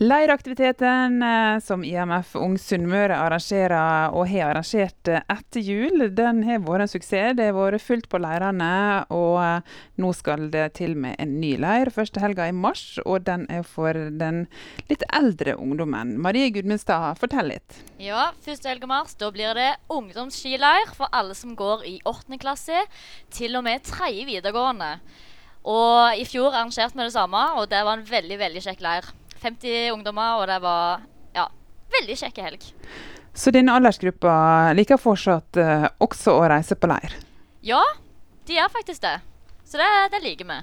Leiraktiviteten eh, som IMF Ung Sunnmøre arrangerer og har arrangert eh, etter jul, den har vært en suksess. Det har vært fullt på leirene, og eh, nå skal det til med en ny leir første helga i mars. Og den er for den litt eldre ungdommen. Marie Gudmundstad, fortell litt. Ja, første helga i mars da blir det ungdomsskileir for alle som går i åttende klasse til og med tredje videregående. Og i fjor arrangerte vi det samme, og det var en veldig veldig kjekk leir. 50 ungdommer, og det var ja, veldig kjekk helg. Så denne aldersgruppa liker fortsatt uh, også å reise på leir? Ja, de gjør faktisk det. Så det, det liker vi.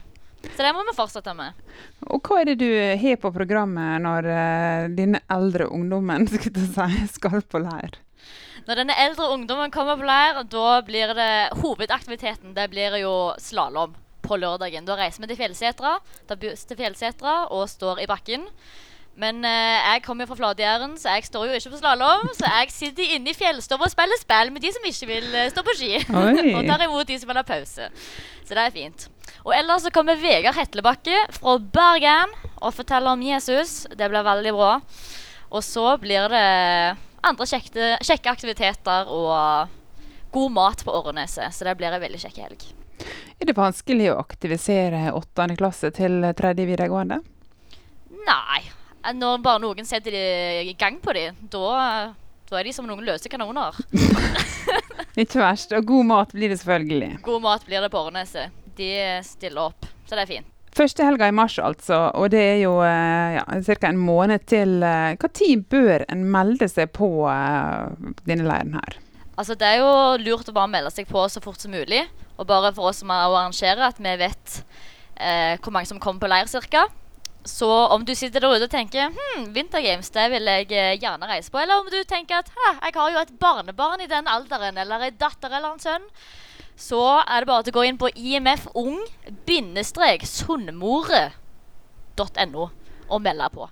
Så det må vi fortsette med. Og hva er det du har på programmet når uh, denne eldre ungdommen si, skal på leir? Når denne eldre ungdommen kommer på leir, da blir det hovedaktiviteten det blir jo slalåm på lørdagen. Da reiser vi til Fjellsetra, til Fjellsetra og står i bakken. Men eh, jeg kommer jo fra Flatjæren, så jeg står jo ikke på slalåm. Så jeg sitter inne i fjellstova og spiller spill med de som ikke vil eh, stå på ski. og tar imot de som vil ha pause. Så det er fint. Og ellers så kommer Vegard Hetlebakke fra Bergen og forteller om Jesus. Det blir veldig bra. Og så blir det andre kjekke, kjekke aktiviteter og god mat på Åreneset. Så det blir en veldig kjekk helg. Er det vanskelig å aktivisere åttende klasse til tredje videregående? Nei. Når bare noen setter i gang på dem, da, da er de som noen løse kanoner. Ikke verst. Og god mat blir det selvfølgelig. God mat blir det på Årneset. De stiller opp, så det er fint. Første helga i mars, altså. Og det er jo eh, ja, ca. en måned til. Når tid bør en melde seg på uh, denne leiren her? Altså, det er jo lurt å bare melde seg på så fort som mulig. Og bare for oss som er å arrangere, at vi vet eh, hvor mange som kommer på leir ca. Så om du sitter der ute og tenker hm, vintergames, det vil jeg eh, gjerne reise på. Eller om du tenker at jeg har jo et barnebarn i den alderen, eller en datter eller en sønn. Så er det bare til å gå inn på imfung-sunnmore.no og melde på.